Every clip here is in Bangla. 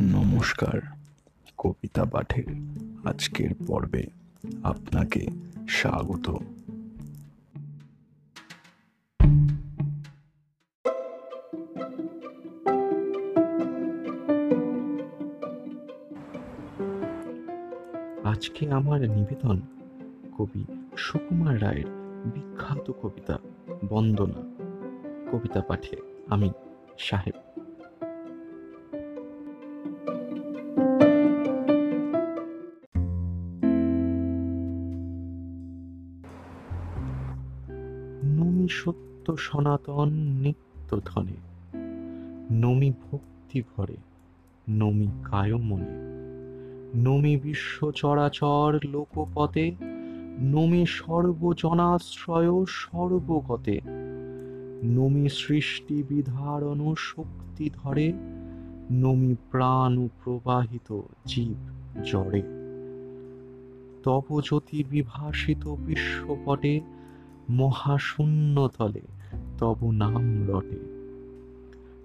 নমস্কার, কবিতা পাঠের আজকের পর্বে আপনাকে স্বাগত। আজকে আমার নিবেদন কবি সুকুমার রায়ের বিখ্যাত কবিতা বন্দনা। কবিতা পাঠে আমি সাহেব সত্য সনাতন নিত্য ধনে নমি ভক্তি ভরে, নমি কায়মনে। নমি বিশ্ব চরাচর লোকপথে, নমি সর্বজনাশ্রয় সর্বগতে। নমি সৃষ্টি বিধারণ শক্তি ধরে, নমি প্রাণ প্রবাহিত জীব জড়ে। তব জ্যোতি বিভাসিত বিশ্বপটে মহাশূন্যতলে তব নাম রটে।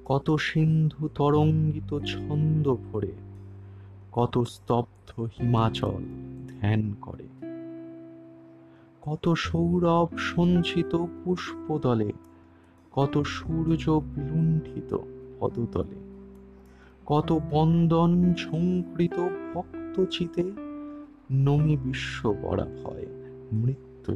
কত সিন্ধু তরঙ্গিত ছন্দ ভরে, কত স্তব্ধ হিমাচল ধ্যান করে। কত সৌরভ সঞ্চিত পুষ্পদলে, কত সূর্য বিলুণ্ঠিত পদতলে, কত বন্দন ঝঙ্কৃত ভক্ত চিতে নমি বিশ্ব বড়া ভয় মৃত্যু